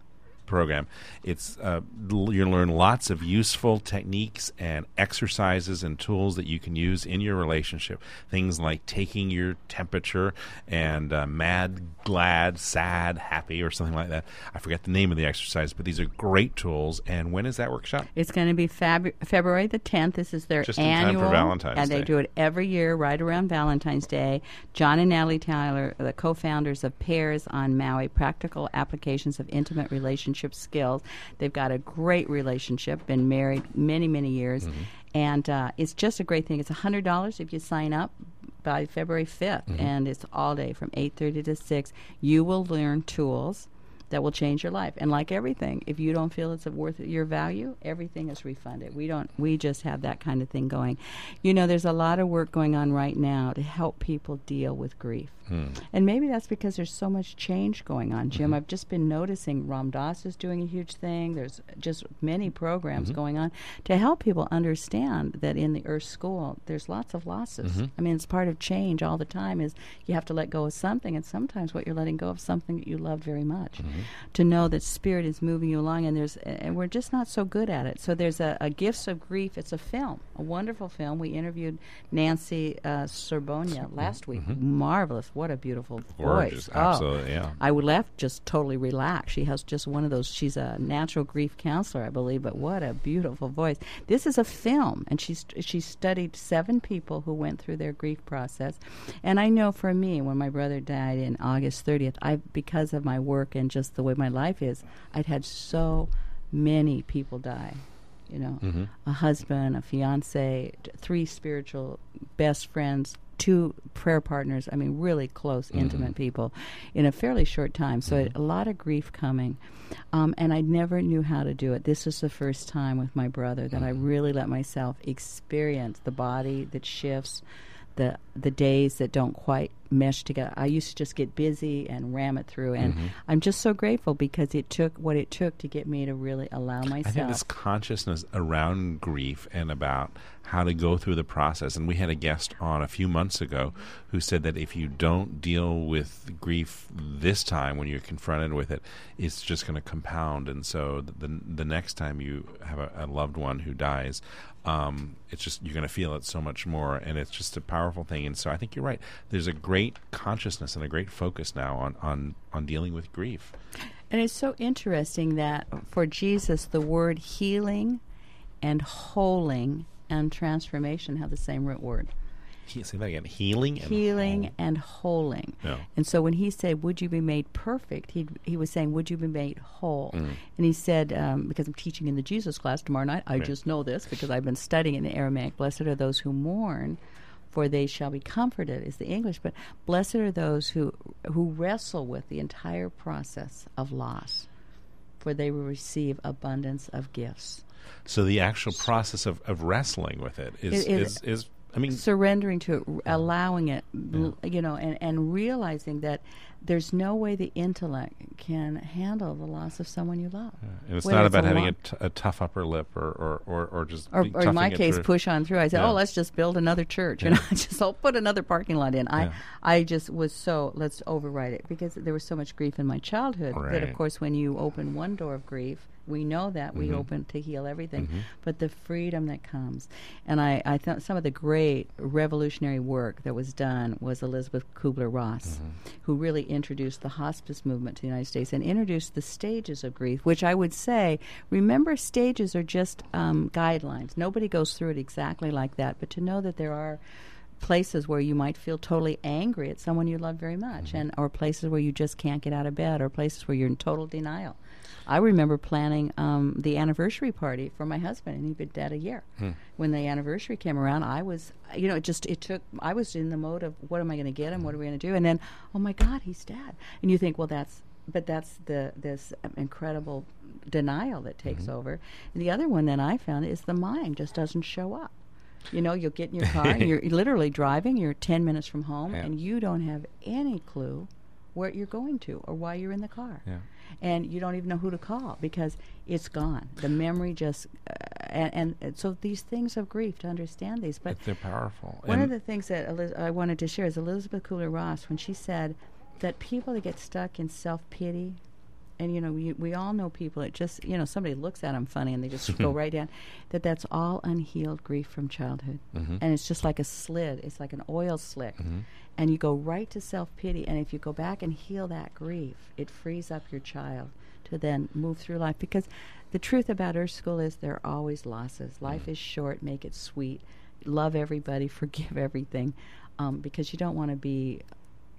program. It's uh, you learn lots of useful techniques and exercises and tools that you can use in your relationship. Things like taking your temperature and uh, mad, glad, sad, happy, or something like that. I forget the name of the exercise, but these are great tools. And when is that workshop? It's going to be Feb- February the 10th. This is their Just annual, for Valentine's and Day. they do it every year, right around Valentine's Day. John and Natalie Tyler, the co-founders of Pairs on Maui, practical applications of intimate relationships relationship skills. They've got a great relationship, been married many, many years. Mm-hmm. And uh, it's just a great thing. It's $100 if you sign up by February 5th, mm-hmm. and it's all day from 8.30 to 6. You will learn tools that will change your life. And like everything, if you don't feel it's worth your value, everything is refunded. We don't. We just have that kind of thing going. You know, there's a lot of work going on right now to help people deal with grief. Hmm. And maybe that's because there's so much change going on, Jim. Mm-hmm. I've just been noticing Ram Dass is doing a huge thing. There's just many programs mm-hmm. going on to help people understand that in the Earth School, there's lots of losses. Mm-hmm. I mean, it's part of change all the time is you have to let go of something, and sometimes what you're letting go of something that you loved very much. Mm-hmm. To know that spirit is moving you along, and there's and we're just not so good at it. So there's a, a Gifts of Grief. It's a film, a wonderful film. We interviewed Nancy uh, Sorbonia last week. Mm-hmm. Marvelous what a beautiful Gorgeous, voice. Absolutely, oh, yeah. I left just totally relaxed. She has just one of those. She's a natural grief counselor, I believe, but what a beautiful voice. This is a film, and she's she studied seven people who went through their grief process. And I know for me, when my brother died in August 30th, I because of my work and just the way my life is, I'd had so many people die you know, mm-hmm. a husband, a fiance, three spiritual best friends, two prayer partners. I mean, really close, mm-hmm. intimate people in a fairly short time. So mm-hmm. a lot of grief coming. Um, and I never knew how to do it. This was the first time with my brother that mm-hmm. I really let myself experience the body that shifts, the the days that don't quite mesh together. I used to just get busy and ram it through, and mm-hmm. I'm just so grateful because it took what it took to get me to really allow myself. I think this consciousness around grief and about how to go through the process. And we had a guest on a few months ago who said that if you don't deal with grief this time when you're confronted with it, it's just going to compound. And so the the next time you have a, a loved one who dies, um, it's just you're going to feel it so much more, and it's just a powerful thing. And so I think you're right. There's a great consciousness and a great focus now on on on dealing with grief. And it's so interesting that for Jesus, the word healing and holing and transformation have the same root word. He, say that again. Healing and healing whole. and holing. Yeah. And so when he said, "Would you be made perfect?" he he was saying, "Would you be made whole?" Mm. And he said, um, "Because I'm teaching in the Jesus class tomorrow night, I Right. just know this because I've been studying in the Aramaic. Blessed are those who mourn." For they shall be comforted is the English, but blessed are those who who wrestle with the entire process of loss, for they will receive abundance of gifts. So the actual process of, of wrestling with it is, It- it- is, is I mean surrendering to it, allowing it, l- you know, and, and realizing that there's no way the intellect can handle the loss of someone you love. and it's Whether not it's about a having a, t- a tough upper lip or, or, or, or just Or, or in my case, through. push on through. I said, Yeah. "Oh, let's just build another church," and I just, I'll put another parking lot in. I, Yeah. I just was so let's override it because there was so much grief in my childhood that, of course, when you open one door of grief, we know that. We Mm-hmm. open to heal everything, but the freedom that comes, and I, I thought some of the great revolutionary work that was done was Elizabeth Kubler Ross, Mm-hmm. who really introduced the hospice movement to the United States and introduced the stages of grief, which I would say, remember, stages are just um, guidelines. Nobody goes through it exactly like that, but to know that there are places where you might feel totally angry at someone you love very much and or places where you just can't get out of bed or places where you're in total denial i remember planning um, the anniversary party for my husband and he'd been dead a year. Hmm. When the anniversary came around i was you know it just it took i was in the mode of what am i going to get him? What are we going to do? And then oh my god he's dead. And you think well that's but that's the this um, incredible denial that takes mm-hmm. over. And the other one that i found is the mind just doesn't show up. You know, you'll get in your car and you're literally driving, you're 10 minutes from home, Yeah. and you don't have any clue where you're going to or why you're in the car. Yeah. And you don't even know who to call because it's gone. The memory just, uh, and, and, and so these things of grief to understand these. But But they're powerful. one of the things that Eliz- I wanted to share is Elizabeth Kubler Ross when she said that people that get stuck in self pity, and you know we we all know people that just you know somebody looks at them funny and they just go right down, that that's all unhealed grief from childhood, Mm-hmm. and it's just like a slid, it's like an oil slick, and you go right to self pity, and if you go back and heal that grief, it frees up your child to then move through life. Because the truth about Earth School is there are always losses. Life is short, make it sweet, love everybody, forgive everything, um, because you don't want to be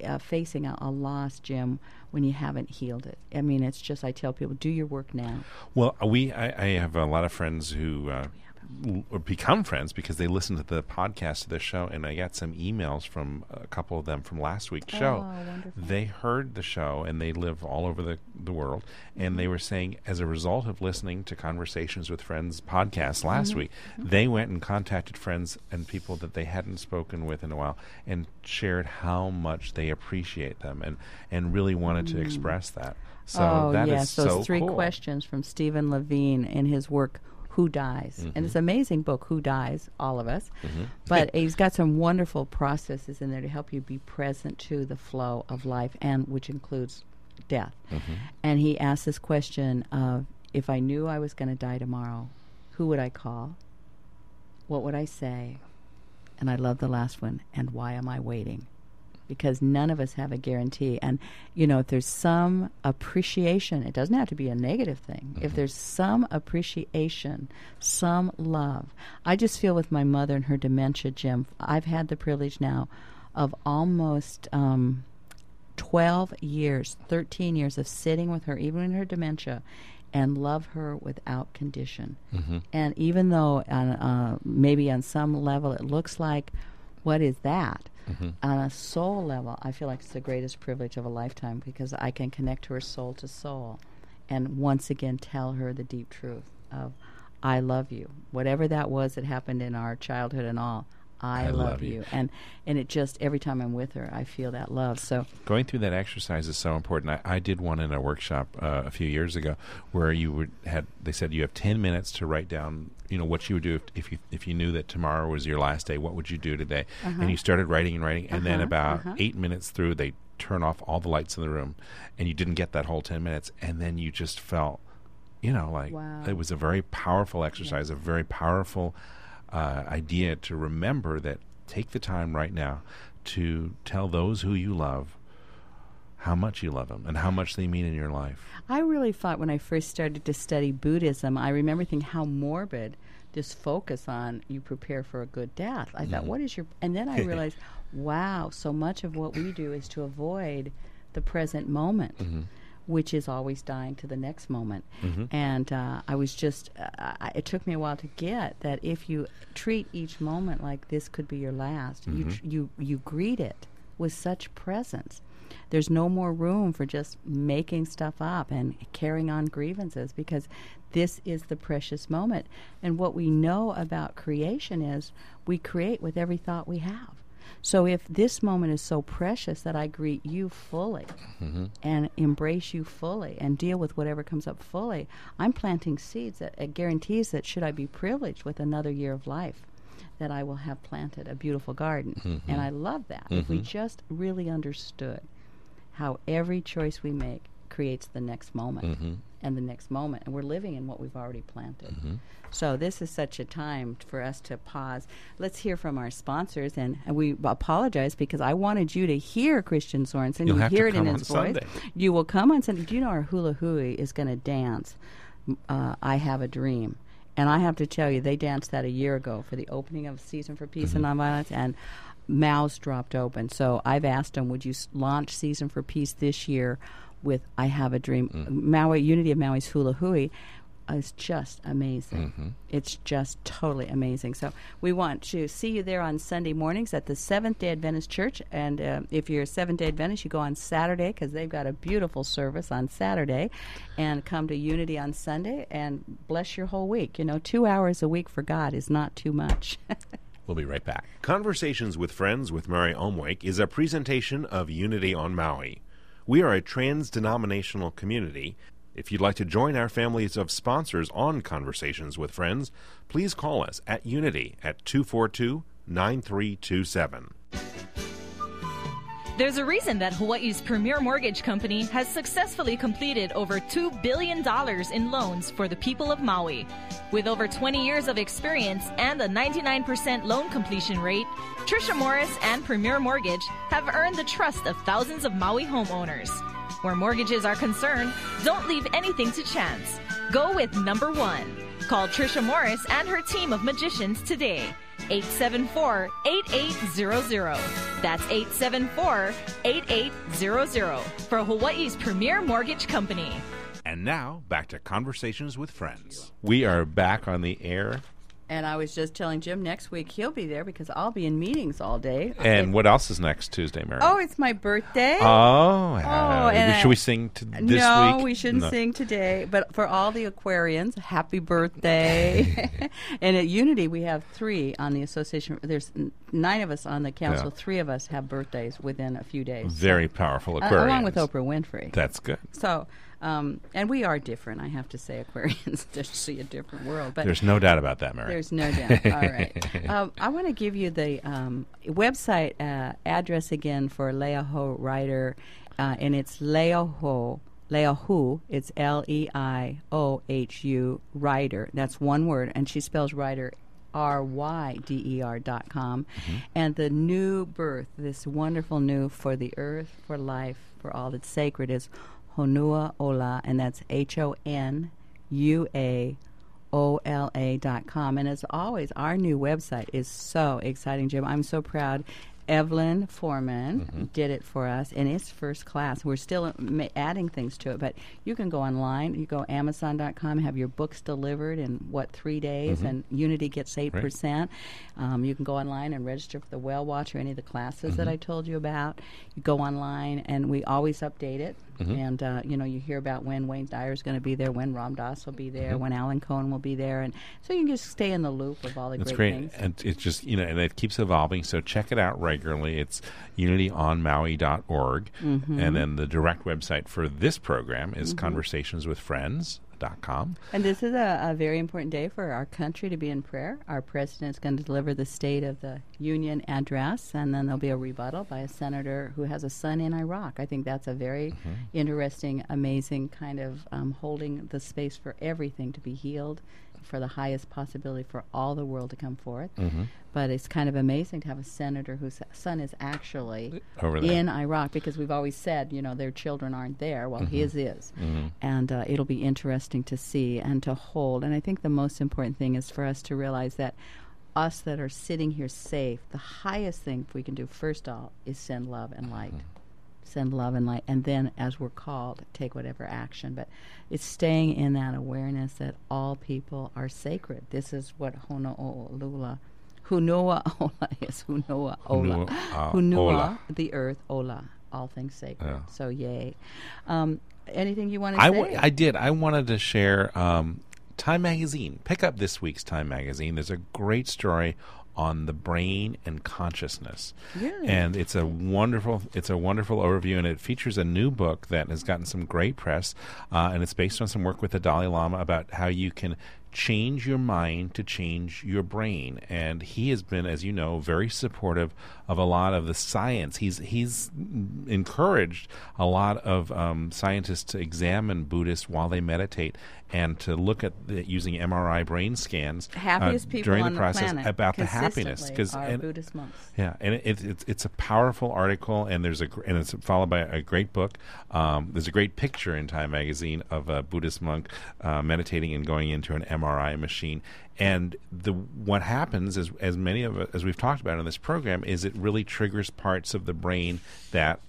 uh, facing a, a loss, Jim, when you haven't healed it. I mean, it's just I tell people, do your work now. Well, we I, I have a lot of friends who uh, l- or become friends because they listen to the podcast of this show, and I got some emails from a couple of them from last week's show. Oh, wonderful. They heard the show, and they live all over the the world, and they mm-hmm. were saying as a result of listening to Conversations with Friends podcast mm-hmm. last Mm-hmm. week, they went and contacted friends and people that they hadn't spoken with in a while, and shared how much they appreciate them, and and really wanted to mm. express that. So oh, that is yes, those so three cool. questions from Stephen Levine in his work Who Dies. And it's mm-hmm. an amazing book, Who Dies, all of us. Mm-hmm. But he's got some wonderful processes in there to help you be present to the flow of life and which includes death. Mm-hmm. And he asks this question of if I knew I was going to die tomorrow, who would I call? What would I say? And I love the last one, and why am I waiting? Because none of us have a guarantee. And, you know, if there's some appreciation, it doesn't have to be a negative thing. If there's some appreciation, some love. I just feel with my mother and her dementia, Jim, I've had the privilege now of almost. Um, 12 years, 13 years of sitting with her, even in her dementia, and love her without condition. And even though on, uh, maybe on some level it looks like, what is that? Mm-hmm. On a soul level, I feel like it's the greatest privilege of a lifetime because I can connect her soul to soul and once again tell her the deep truth of, I love you. Whatever that was that happened in our childhood and all, I, I love, love you. you. And and it just every time I'm with her, I feel that love. So Going through that exercise is so important. I, I did one in a workshop uh, a few years ago where you would had they said you have ten minutes to write down you know what you would do if, if you if you knew that tomorrow was your last day. What would you do today? And you started writing and writing, and then Uh-huh, about uh-huh. eight minutes through, they turn off all the lights in the room, and you didn't get that whole ten minutes, and then you just felt. You know, like Wow. it was a very powerful exercise, a very powerful uh, idea to remember that take the time right now to tell those who you love how much you love them and how much they mean in your life. I really thought when I first started to study Buddhism, I remember thinking how morbid this focus on you prepare for a good death. I thought, what is your. And then I realized, wow, so much of what we do is to avoid the present moment. Which is always dying to the next moment, and uh, I was just. Uh, I, it took me a while to get that if you treat each moment like this could be your last, you tr- you you greet it with such presence. There's no more room for just making stuff up and carrying on grievances because this is the precious moment. And what we know about creation is we create with every thought we have. So if this moment is so precious that I greet you fully mm-hmm. and embrace you fully and deal with whatever comes up fully, I'm planting seeds that it guarantees that should I be privileged with another year of life, that I will have planted a beautiful garden. Mm-hmm. And I love that. If we mm-hmm. just really understood how every choice we make creates the next moment mm-hmm. and the next moment, and we're living in what we've already planted. Mm-hmm. So this is such a time for us to pause. Let's hear from our sponsors, and, we apologize because I wanted you to hear Christian Sorensen. You'll you hear it in his voice. Sunday. You will come on Sunday. Do you know our hula hui is going to dance? Uh, I have a dream. And I have to tell you, they danced that a year ago for the opening of Season for Peace and mm-hmm. Nonviolence, and mouths dropped open. So I've asked them, would you s- launch Season for Peace this year with I Have a Dream? Maui, Unity of Maui's Hula Hui is just amazing. It's just totally amazing. So we want to see you there on Sunday mornings at the Seventh Day Adventist Church. And uh, if you're a Seventh Day Adventist, you go on Saturday because they've got a beautiful service on Saturday, and come to Unity on Sunday and bless your whole week. You know, two hours a week for God is not too much. We'll be right back. Conversations with Friends with Mary Omwake is a presentation of Unity on Maui. We are a trans denominational community. If you'd like to join our families of sponsors on Conversations with Friends, please call us at Unity at 242 9327. There's a reason that Hawaii's premier mortgage company has successfully completed over $2 billion in loans for the people of Maui. With over 20 years of experience and a 99% loan completion rate, Trisha Morris and Premier Mortgage have earned the trust of thousands of Maui homeowners. Where mortgages are concerned, don't leave anything to chance. Go with number one. Call Trisha Morris and her team of magicians today. 874 8800. That's 874 8800 for Hawaii's premier mortgage company. And now, back to Conversations with Friends. We are back on the air. And I was just telling Jim next week he'll be there because I'll be in meetings all day. And what else is next Tuesday, Mary? Oh, it's my birthday. Oh, uh, and I- should we sing to this no, week? we shouldn't No. sing today. But for all the Aquarians, happy birthday! and at Unity, we have three on the association. There's nine of us on the council. Yeah. Three of us have birthdays within a few days. Very powerful Uh, Aquarians. along with Oprah Winfrey. That's good. so, um, and we are different. I have to say, Aquarians just see a different world. But There's no doubt about that, Mary. there's no doubt. All right. Um, I want to give you the um, website uh, address again for Leiohu Ryder, uh, and it's Leiohu. Leiohu, it's L E I O H U Ryder. That's one word, and she spells writer R Y D E R dot com. And the new birth, this wonderful new for the earth, for life, for all that's sacred, is Honua Ola, and that's H O N U A ola dot com. And as always, our new website is so exciting, Jim. I'm so proud. Evelyn Foreman did it for us, and it's first class. We're still uh, ma- adding things to it, but you can go online. You go Amazon.com, have your books delivered in what three days, and Unity gets eight percent. Um, you can go online and register for the Well Watch or any of the classes that I told you about. You go online, and we always update it. And uh, you know, you hear about when Wayne Dyer is going to be there, when Ram Dass will be there, when Alan Cohen will be there, and so you can just stay in the loop of all the That's great, great. things. And it's just, you know, and it keeps evolving. So check it out regularly. It's unityonmaui.org. Mm-hmm. And then the direct website for this program is Mm-hmm. conversationswithfriends.com. And this is a, a very important day for our country to be in prayer. Our president is going to deliver the State of the Union address, and then there'll be a rebuttal by a senator who has a son in Iraq. I think that's a very interesting, amazing kind of um, holding the space for everything to be healed, for the highest possibility for all the world to come forth. Mm-hmm. But it's kind of amazing to have a senator whose son is actually Over there. in Iraq because we've always said, you know, their children aren't there. Well, his is. And uh, it'll be interesting to see and to hold. And I think the most important thing is for us to realize that us that are sitting here safe, the highest thing we can do, first of all, is send love and light. Send love and light. And then, as we're called, take whatever action. But it's staying in that awareness that all people are sacred. This is what Hono'olula. Honua Ola is Honua Ola. Honua, uh, Honua, Ola. the earth, Ola, all things sacred. Yeah. So, yay. Um, anything you want to I, say? w- I did. I wanted to share um, Time Magazine. Pick up this week's Time Magazine. There's a great story on the brain and consciousness. Really? And it's a wonderful it's a wonderful overview and it features a new book that has gotten some great press uh, and it's based on some work with the Dalai Lama about how you can change your mind to change your brain and he has been as you know very supportive of a lot of the science he's he's encouraged a lot of um, scientists to examine buddhists while they meditate and to look at the, using MRI brain scans uh, people during on the process about the happiness because and- Buddhist monks. yeah, and it, it, it's it's a powerful article, and there's a gr- and it's followed by a great book. Um, there's a great picture in Time magazine of a Buddhist monk uh, meditating and going into an MRI machine. And the what happens is, as many of as we've talked about in this program, is it really triggers parts of the brain that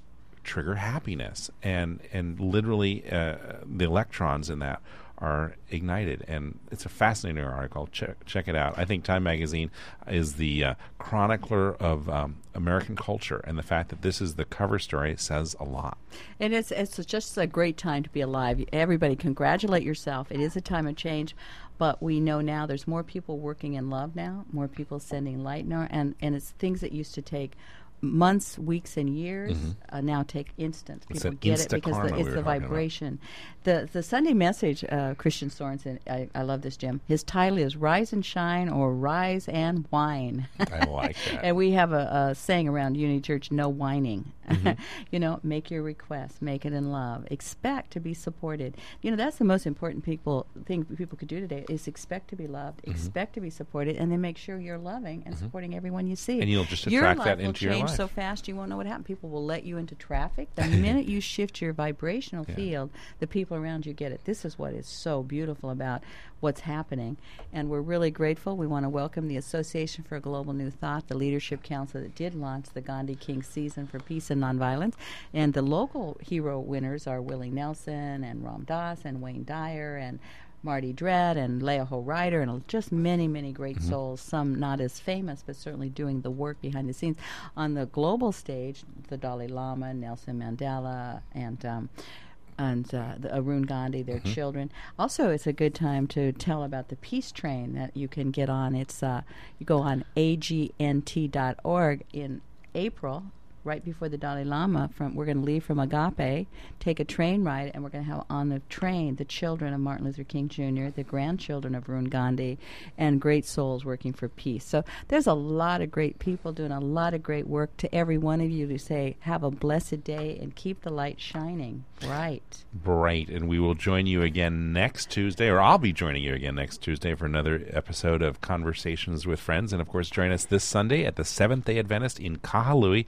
trigger happiness, and and literally uh, the electrons in that are ignited. And it's a fascinating article. Check check it out. I think time magazine is the uh, chronicler of um, american culture and the fact that this is the cover story. Says a lot. And it's it's just a great time to be alive. Everybody, congratulate yourself. It is a time of change, but we know now there's more people working in love now, more people sending light now, and and it's things that used to take months, weeks, and years uh, now take instant. People get it because the, it's were the about. vibration. The the Sunday message, uh, Christian Sorensen, I, I love this, Jim. His title is "Rise and Shine" or "Rise and Wine." i like that and we have a, a saying around Unity Church: "No whining." Mm-hmm. you know, make your request, make it in love. Expect to be supported. You know, that's the most important people thing people could do today is expect to be loved, Mm-hmm. expect to be supported, and then make sure you're loving and supporting everyone you see. And you'll just attract life that into your change so fast you won't know what happened. People will let you into traffic. The minute you shift your vibrational field, the people around you get it. This is what is so beautiful about what's happening. And we're really grateful. We want to welcome the Association for Global New Thought, the Leadership Council that did launch the Gandhi King Season for Peace and Nonviolence. And the local hero winners are Willie Nelson and Ram Dass and Wayne Dyer and Marty Dredd and Leiohu Ryder and just many, many great souls, some not as famous, but certainly doing the work behind the scenes. On the global stage, the Dalai Lama, Nelson Mandela, and um, and uh, the Arun Gandhi, their children. Also, it's a good time to tell about the peace train that you can get on. It's uh, you go on agnt.org in April, right before the Dalai Lama. From we're going to leave from Agape, take a train ride, and we're going to have on the train the children of Martin Luther King Jr., the grandchildren of Arun Gandhi, and great souls working for peace. So there's a lot of great people doing a lot of great work. To every one of you to say, have a blessed day and keep the light shining bright. bright and we will join you again next tuesday or i'll be joining you again next tuesday for another episode of conversations with friends and of course join us this sunday at the seventh day adventist in Kahului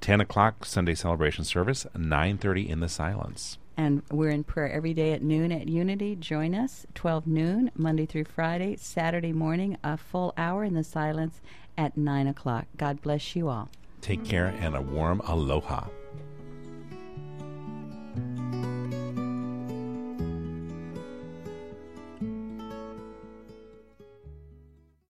10 o'clock sunday celebration service 9.30 in the silence And we're in prayer every day at noon at Unity. Join us, 12 noon, Monday through Friday, Saturday morning, a full hour in the silence at 9 o'clock. God bless you all. take care and a warm aloha